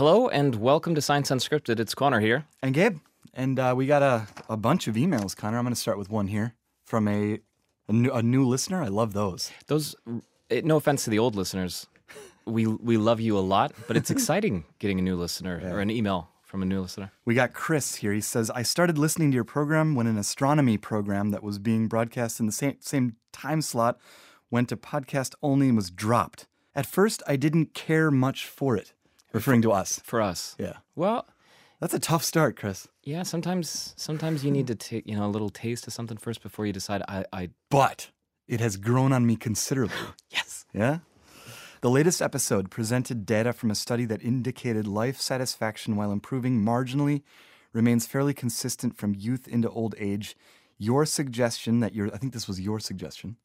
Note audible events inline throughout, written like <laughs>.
Hello and welcome to Science Unscripted. It's Connor here. And Gabe. And uh, we got a, a bunch of emails, Connor. I'm going to start with one here from a, a, new, a new listener. I love those. Those, eh, no offense to the old listeners, we we love you a lot, but it's <laughs> exciting getting a new listener or an email from a new listener. We got Chris here. He says, I started listening to your program when an astronomy program that was being broadcast in the same, same time slot went to podcast only and was dropped. At first, I didn't care much for it, referring to us. For us, Yeah. well, That's a tough start, Chris. yeah. Sometimes, sometimes you need to take you know a little taste of something first before you decide. I, I But it has grown on me considerably. <gasps> yes. Yeah? The latest episode presented data from a study that indicated life satisfaction while improving marginally remains fairly consistent from youth into old age. Your suggestion that your I think this was your suggestion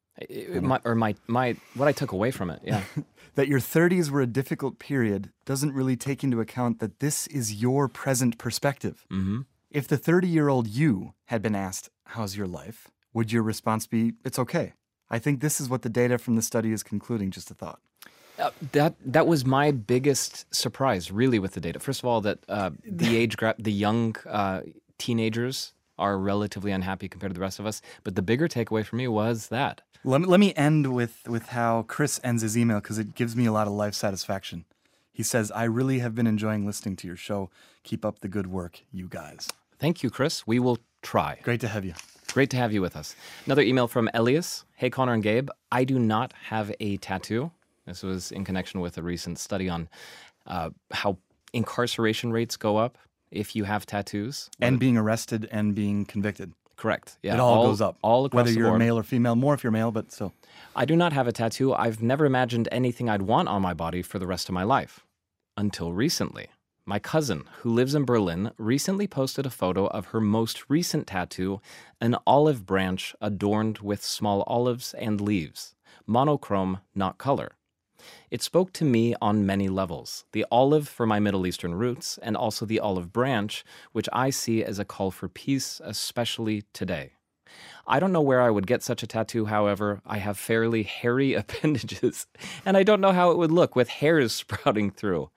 My, or my my what I took away from it. Yeah. <laughs> that your 30s were a difficult period doesn't really take into account that this is your present perspective. mm-hmm. If the 30 year old you had been asked, How's your life? would your response be, It's okay? I think this is what the data from the study is concluding. Just a thought. Uh, that that was my biggest surprise, really, with the data. First of all, that uh, the <laughs> age gra- the young uh, teenagers are relatively unhappy compared to the rest of us. But the bigger takeaway for me was that Let me, let me end with, with how Chris ends his email because it gives me a lot of life satisfaction. He says, I really have been enjoying listening to your show. Keep up the good work, you guys. thank you, Chris. We will try. Great to have you. Great to have you with us. Another email from Elias. Hey, Connor and Gabe. I do not have a tattoo. This was in connection with a recent study on uh, how incarceration rates go up if you have tattoos. And being arrested and being convicted. Correct. Yeah. it all, goes up. All across Whether the you're board. male or female, more if you're male, but still. I do not have a tattoo. I've never imagined anything I'd want on my body for the rest of my life. Until recently. My cousin, who lives in Berlin, recently posted a photo of her most recent tattoo an olive branch adorned with small olives and leaves. Monochrome, not color. It spoke to me on many levels the olive for my Middle Eastern roots, and also the olive branch, which I see as a call for peace, especially today. I don't know where I would get such a tattoo, however. I have fairly hairy <laughs> appendages, and I don't know how it would look with hairs <laughs> sprouting through.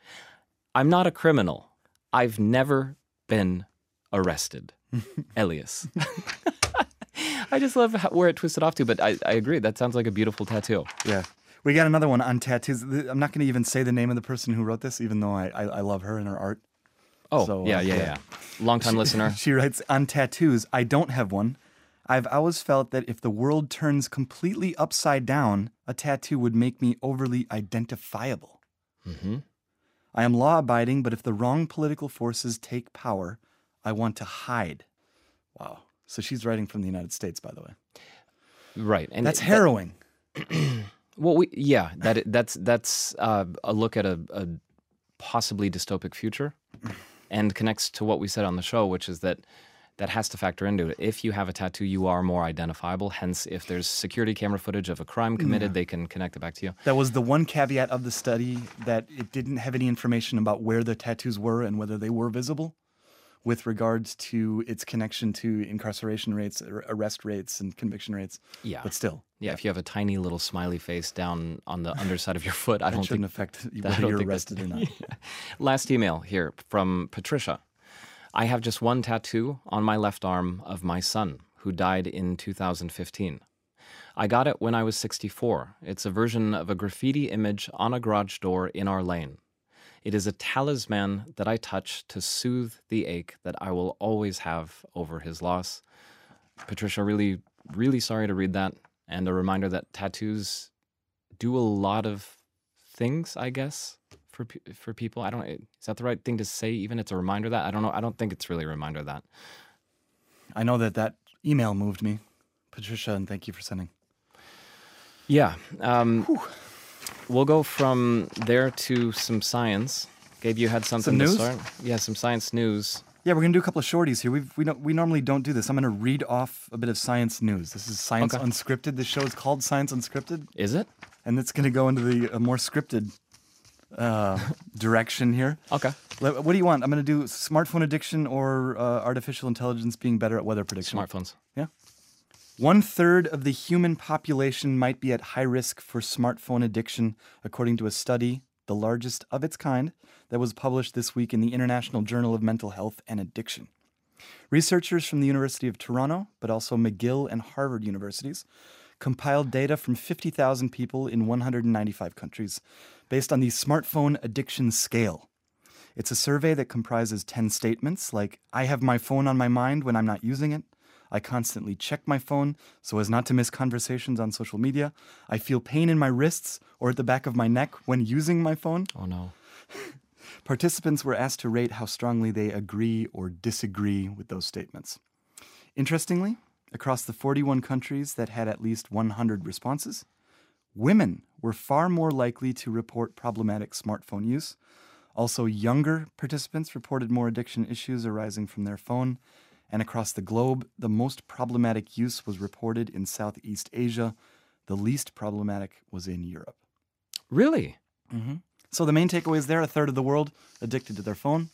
I'm not a criminal. I've never been arrested. <laughs> Elias. I just love how, where it twisted off to, but I, I agree. That sounds like a beautiful tattoo. Yeah. We got another one on tattoos. I'm not going to even say the name of the person who wrote this, even though I, I, I love her and her art. Oh, So, yeah, uh, yeah, yeah. yeah. Longtime listener. <laughs> She writes on tattoos, I don't have one. I've always felt that if the world turns completely upside down, a tattoo would make me overly identifiable. hmm I am law abiding, but if the wrong political forces take power, I want to hide. Wow. So she's writing from the United States, by the way. Right. And That's that- harrowing. <clears throat> Well, we, yeah, that that's that's uh, a look at a, a possibly dystopic future, and connects to what we said on the show, which is that that has to factor into it. If you have a tattoo, you are more identifiable. Hence, if there's security camera footage of a crime committed, they can connect it back to you. That was the one caveat of the study that it didn't have any information about where the tattoos were and whether they were visible with regards to its connection to incarceration rates, arrest rates, and conviction rates. Yeah, But still, yeah. If you have a tiny little smiley face down on the underside of your <laughs> foot, I don't shouldn't think affect <laughs> whether you're arrested or not. <laughs> Last email here from Patricia. I have just one tattoo on my left arm of my son, who died in 2015. I got it when I was 64. It's a version of a graffiti image on a garage door in our lane. It is a talisman that I touch to soothe the ache that I will always have over his loss. Patricia, really, really sorry to read that. And a reminder that tattoos do a lot of things, I guess, for for people. I don't. Is that the right thing to say? Even it's a reminder that I don't know. I don't think it's really a reminder that. I know that that email moved me, Patricia, and thank you for sending. Yeah. Um, we'll go from there to some science. Gabe, you had something news? to start. Yeah, some science news. Yeah, we're gonna do a couple of shorties here. We've, we don't, we normally don't do this. I'm gonna read off a bit of science news. This is Science Okay. Unscripted. This show is called Science Unscripted, Is it? and it's gonna go into the a more scripted uh, direction here. <laughs> Okay. What do you want? I'm gonna do smartphone addiction or uh, artificial intelligence being better at weather prediction. Smartphones. Yeah. One third of the human population might be at high risk for smartphone addiction, according to a study the largest of its kind, that was published this week in the International Journal of Mental Health and Addiction. Researchers from the University of Toronto, but also McGill and Harvard universities, compiled data from 50,000 people in 195 countries based on the smartphone addiction scale. It's a survey that comprises 10 statements like, I have my phone on my mind when I'm not using it. I constantly check my phone so as not to miss conversations on social media. I feel pain in my wrists or at the back of my neck when using my phone. Oh no. <laughs> Participants were asked to rate how strongly they agree or disagree with those statements. Interestingly, across the 41 countries that had at least 100 responses, women were far more likely to report problematic smartphone use. Also, younger participants reported more addiction issues arising from their phone. And across the globe, the most problematic use was reported in Southeast Asia. The least problematic was in Europe. Really? So the main takeaway is there: a third of the world addicted to their phone,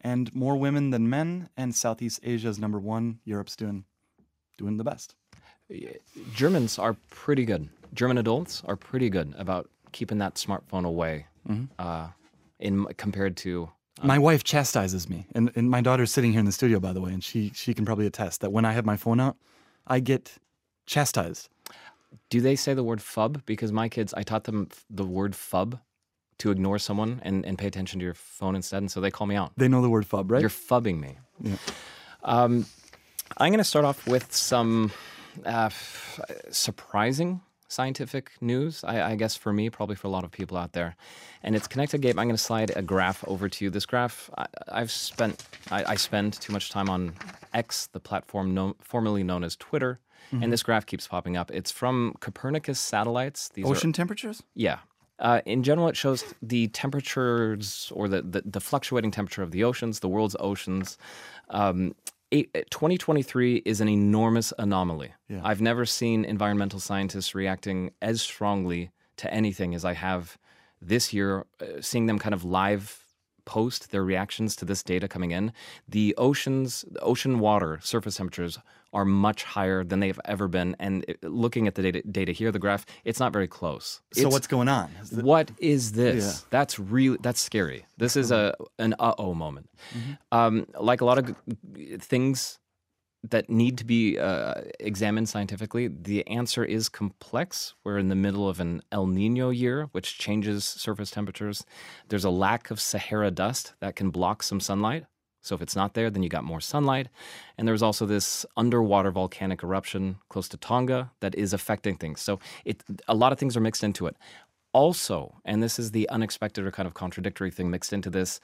and more women than men. And Southeast Asia is number one. Europe's doing doing the best. Germans are pretty good. German adults are pretty good about keeping that smartphone away. Uh, in compared to My wife chastises me, and, and my daughter's sitting here in the studio, by the way, and she she can probably attest that when I have my phone out, I get chastised. Do they say the word phub? Because my kids, I taught them f- the word phub to ignore someone and, and pay attention to your phone instead. And so they call me out. They know the word phub, right? You're phubbing me. Um, I'm going to start off with some uh, surprising scientific news, I, I guess for me, probably for a lot of people out there. And it's connected, Gabe. I'm going to slide a graph over to you. This graph, I, I've spent, I, I spend too much time on X, the platform known, formerly known as Twitter. And this graph keeps popping up. It's from Copernicus satellites. These are Ocean temperatures? yeah. Uh, in general, it shows the temperatures or the, the, the fluctuating temperature of the oceans, the world's oceans. Um, 2023 is an enormous anomaly. Yeah. I've never seen environmental scientists reacting as strongly to anything as I have this year, uh, seeing them kind of live post their reactions to this data coming in. The oceans, the ocean water surface temperatures are much higher than they've ever been. And looking at the data, data here, the graph, it's not very close. So It's- what's going on? Is the- what is this? Yeah. That's really that's scary. This is a an uh oh moment. Mm-hmm. Um, like a lot of things that need to be uh, examined scientifically, the answer is complex. We're in the middle of an El Nino year, which changes surface temperatures. There's a lack of Sahara dust that can block some sunlight. So if it's not there, then you got more sunlight. And there's also this underwater volcanic eruption close to Tonga that is affecting things. So it a lot of things are mixed into it. Also, and this is the unexpected or kind of contradictory thing mixed into this,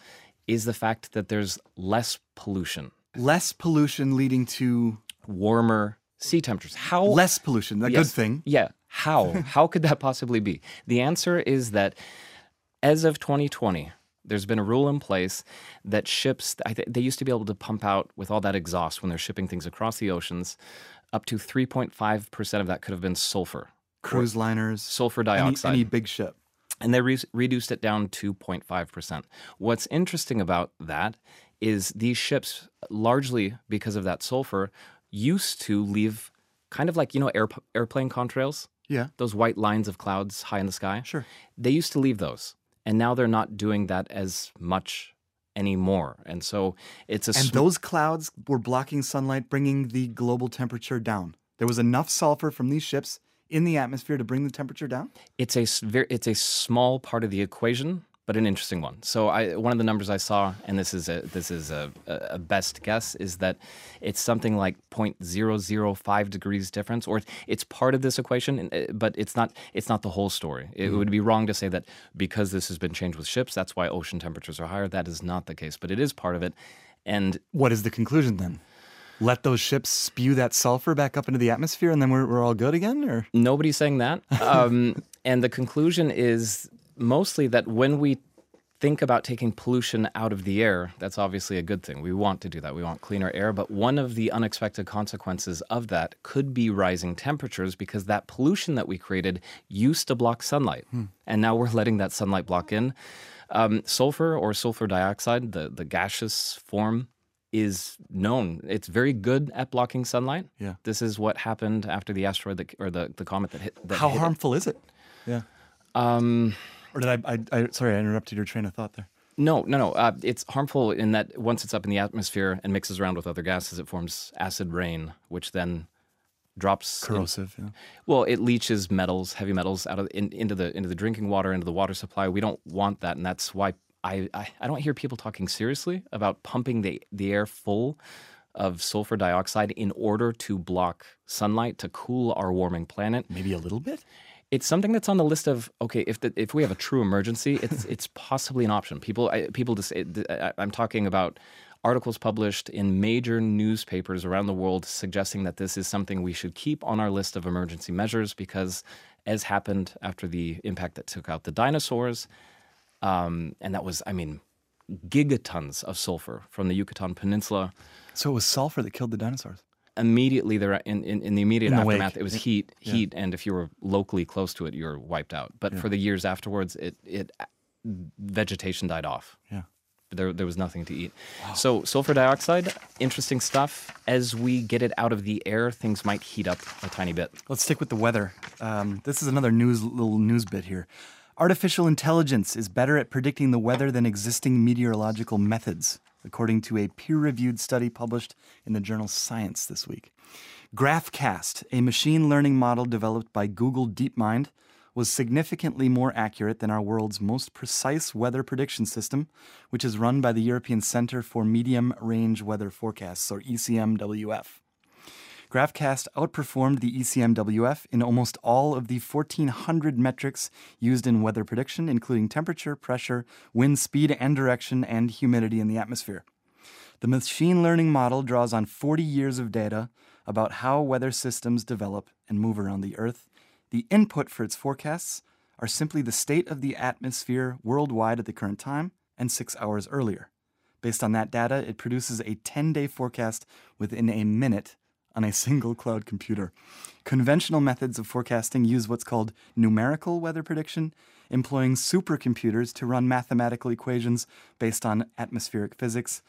is the fact that there's less pollution, less pollution leading to warmer sea temperatures. How less pollution. A good thing. Yeah. How? How could that possibly be? The answer is that as of 2020, there's been a rule in place that ships, I th- they used to be able to pump out with all that exhaust when they're shipping things across the oceans, up to 3.5% of that could have been sulfur, Cruise liners. sulfur Any, dioxide. any big ship. and they re- reduced it down to 0.5%. What's interesting about that is these ships, largely because of that sulfur, used to leave kind of like, you know, air, airplane contrails, Yeah. those white lines of clouds high in the sky. Sure. They used to leave those, and now they're not doing that as much anymore. And so it's a And sm- those clouds were blocking sunlight, bringing the global temperature down. There was enough sulfur from these ships in the atmosphere to bring the temperature down. it's a it's a small part of the equation but an interesting one so i one of the numbers i saw and this is a this is a, a best guess is that it's something like 0.005 degrees difference or it's part of this equation uh, but it's not it's not the whole story it would be wrong to say that because this has been changed with ships that's why ocean temperatures are higher that is not the case but it is part of it and What is the conclusion then? Let those ships spew that sulfur back up into the atmosphere and then we're, we're all good again? Or Nobody's saying that. <laughs> Um, and the conclusion is mostly that when we think about taking pollution out of the air, that's obviously a good thing. We want to do that. We want cleaner air. But one of the unexpected consequences of that could be rising temperatures because that pollution that we created used to block sunlight. And now we're letting that sunlight block in. Um, sulfur or sulfur dioxide, the, the gaseous form, is known. It's very good at blocking sunlight. Yeah. This is what happened after the asteroid that, or the, the comet that hit. That how hit harmful is it? Yeah. Um, Or did I, I, I? Sorry, I interrupted your train of thought there. No, no, no. Uh, it's harmful in that once it's up in the atmosphere and mixes around with other gases, it forms acid rain, which then drops. in- Corrosive. yeah. well, it leaches metals, heavy metals, out of in, into the into the drinking water, into the water supply. We don't want that, and that's why I, I, I don't hear people talking seriously about pumping the the air full of sulfur dioxide in order to block sunlight to cool our warming planet. Maybe a little bit. It's something that's on the list of okay. If the, if we have a true emergency, it's <laughs> it's possibly an option. People I, people just I, I'm talking about articles published in major newspapers around the world suggesting that this is something we should keep on our list of emergency measures because, as happened after the impact that took out the dinosaurs, um, and that was I mean gigatons of sulfur from the Yucatan Peninsula. So it was sulfur that killed the dinosaurs. Immediately there in, in, in the immediate In the aftermath, wake. it was heat, heat, and if you were locally close to it, you were wiped out. But for the years afterwards, it it vegetation died off. Yeah. There, there was nothing to eat. So sulfur dioxide, interesting stuff. As we get it out of the air, things might heat up a tiny bit. Let's stick with the weather. Um, this is another news little news bit here. Artificial intelligence is better at predicting the weather than existing meteorological methods, according to a peer-reviewed study published in the journal Science this week. GraphCast, a machine learning model developed by Google DeepMind, was significantly more accurate than our world's most precise weather prediction system, which is run by the European Center for Medium Range Weather Forecasts, or ECMWF. GraphCast outperformed the ECMWF in almost all of the 1,400 metrics used in weather prediction, including temperature, pressure, wind speed and direction, and humidity in the atmosphere. The machine learning model draws on 40 years of data about how weather systems develop and move around the Earth. The input for its forecasts are simply the state of the atmosphere worldwide at the current time and six hours earlier. Based on that data, it produces a 10 day forecast within a minute on a single cloud computer. Conventional methods of forecasting use what's called numerical weather prediction, employing supercomputers to run mathematical equations based on atmospheric physics.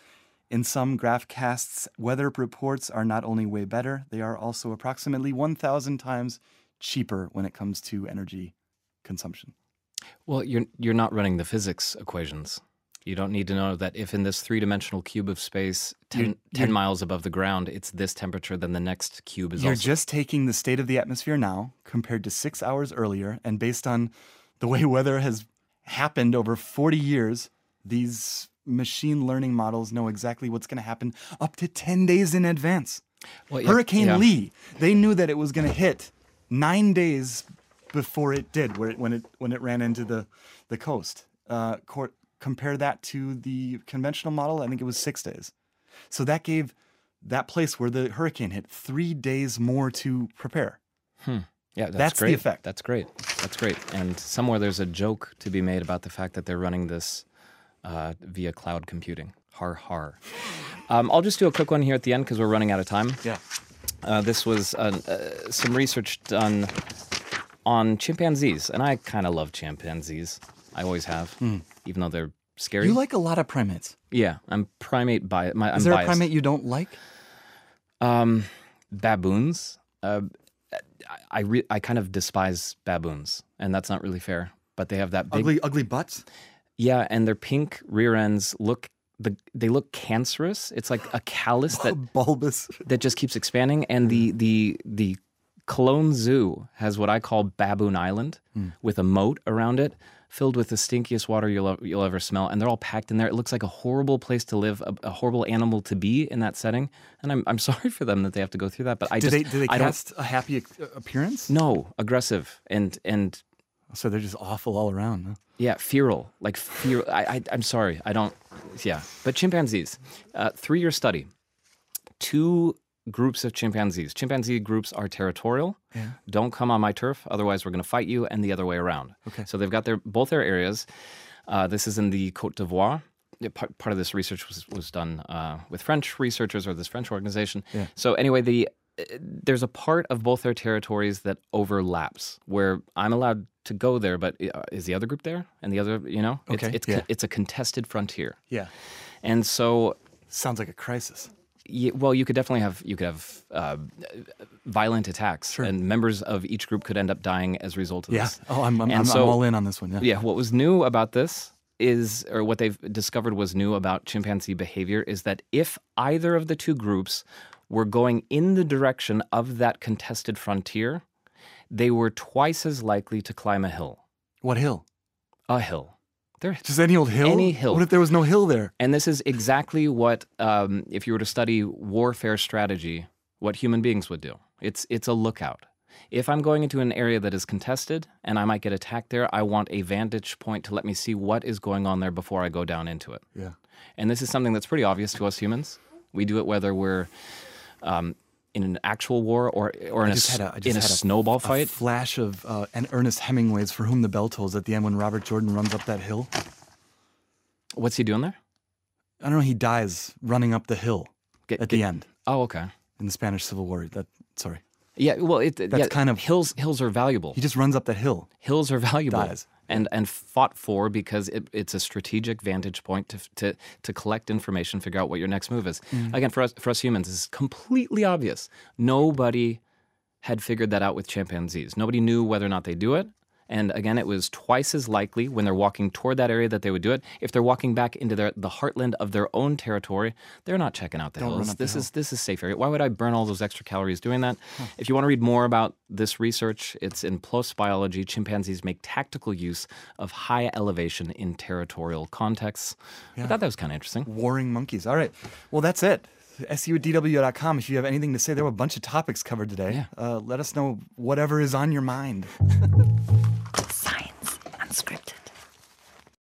In sum GraphCasts, weather reports are not only way better, they are also approximately 1,000 times cheaper when it comes to energy consumption. Well, you're you're not running the physics equations. You don't need to know that if in this three-dimensional cube of space, 10, You're- 10 miles above the ground, it's this temperature, then the next cube is You're also just taking the state of the atmosphere now compared to six hours earlier, and based on the way <laughs> weather has happened over 40 years, these machine learning models know exactly what's going to happen up to 10 days in advance. Well, yeah, Hurricane yeah. Lee, they knew that it was going to hit nine days before it did, where it, when it when it ran into the the coast. Uh, cor- compare that to the conventional model. I think it was six days. So that gave that place where the hurricane hit three days more to prepare. Yeah, that's, That's the great. effect. That's great. That's great. And somewhere there's a joke to be made about the fact that they're running this uh, via cloud computing. Har har. Um, I'll just do a quick one here at the end because we're running out of time. Yeah. Uh, this was uh, uh, some research done on chimpanzees, and I kind of love chimpanzees. I always have, even though they're scary. Hmm. You like a lot of primates. yeah, I'm primate bias. My, I'm Is there biased. a primate you don't like? Um, baboons. Uh, I I, re- I kind of despise baboons, and that's not really fair. But they have that big, Ugly, ugly butts. yeah, and their pink rear ends look the they look cancerous. It's like a callus <laughs> that bulbous. that just keeps expanding. And the the the Cologne Zoo has what I call Baboon Island, with a moat around it, filled with the stinkiest water you'll you'll ever smell. And they're all packed in there. It looks like a horrible place to live, a, a horrible animal to be in that setting. And I'm I'm <laughs> sorry for them that they have to go through that. But I Do just they do they I cast a happy appearance? no aggressive and and So they're just awful all around. Huh? Yeah, feral, like feral. I, I, I'm sorry, I don't. Yeah, but chimpanzees, uh, three-year study, two groups of chimpanzees. Chimpanzee groups are territorial. Yeah. Don't come on my turf, otherwise we're going to fight you, and the other way around. Okay. So they've got their both their areas. Uh, this is in the Côte d'Ivoire. Part, part of this research was was done uh, with French researchers or this French organization. Yeah. So anyway, the uh, there's a part of both their territories that overlaps where I'm allowed to go there, but uh, is the other group there? And the other, you know, it's Okay, it's, yeah. it's a contested frontier. Yeah. And so Sounds like a crisis. Yeah, well, you could definitely have you could have uh, violent attacks, and members of each group could end up dying as a result of Yeah. this. Oh, I'm, I'm, I'm, so- I'm all in on this one. Yeah. Yeah, what was new about this is, or what they've discovered was new about chimpanzee behavior is that if either of the two groups were going in the direction of that contested frontier, they were twice as likely to climb a hill. What hill? A hill. They're, Just any old hill? Any hill. What if there was no hill there? and this is exactly what, um, if you were to study warfare strategy, what human beings would do. It's, it's a lookout. If I'm going into an area that is contested and I might get attacked there, I want a vantage point to let me see what is going on there before I go down into it. Yeah. And this is something that's pretty obvious to us humans. We do it whether we're um, in an actual war or, or in, a, just s- had a- I just in a had a- snowball A fight. flash of uh, an Ernest Hemingway's "For Whom the Bell Tolls" at the end when Robert Jordan runs up that hill. What's he doing there? I don't know. He dies running up the hill Get- at get- the end Oh, okay. in the Spanish Civil War. That sorry, Yeah, well, it, yeah, kind of- hills. Hills are valuable. he just runs up that hill. Hills are valuable Dies. And and fought for because it, it's a strategic vantage point to, to to collect information, figure out what your next move is. Mm-hmm. Again, for us for us humans, it's completely obvious. Nobody had figured that out with chimpanzees. Nobody knew whether or not they do it. And again, it was twice as likely when they're walking toward that area that they would do it. If they're walking back into their, the heartland of their own territory, they're not checking out the Don't hills. up the This hill. is this is safe area. Why would I burn all those extra calories doing that? If you want to read more about this research, it's in PLOS Biology. Chimpanzees make tactical use of high elevation in territorial contexts. I thought that was kind of interesting. Warring monkeys. All right. Well, that's it. SU at DW.com. If you have anything to say, there were a bunch of topics covered today. Yeah. Uh, let us know whatever is on your mind. Science Unscripted.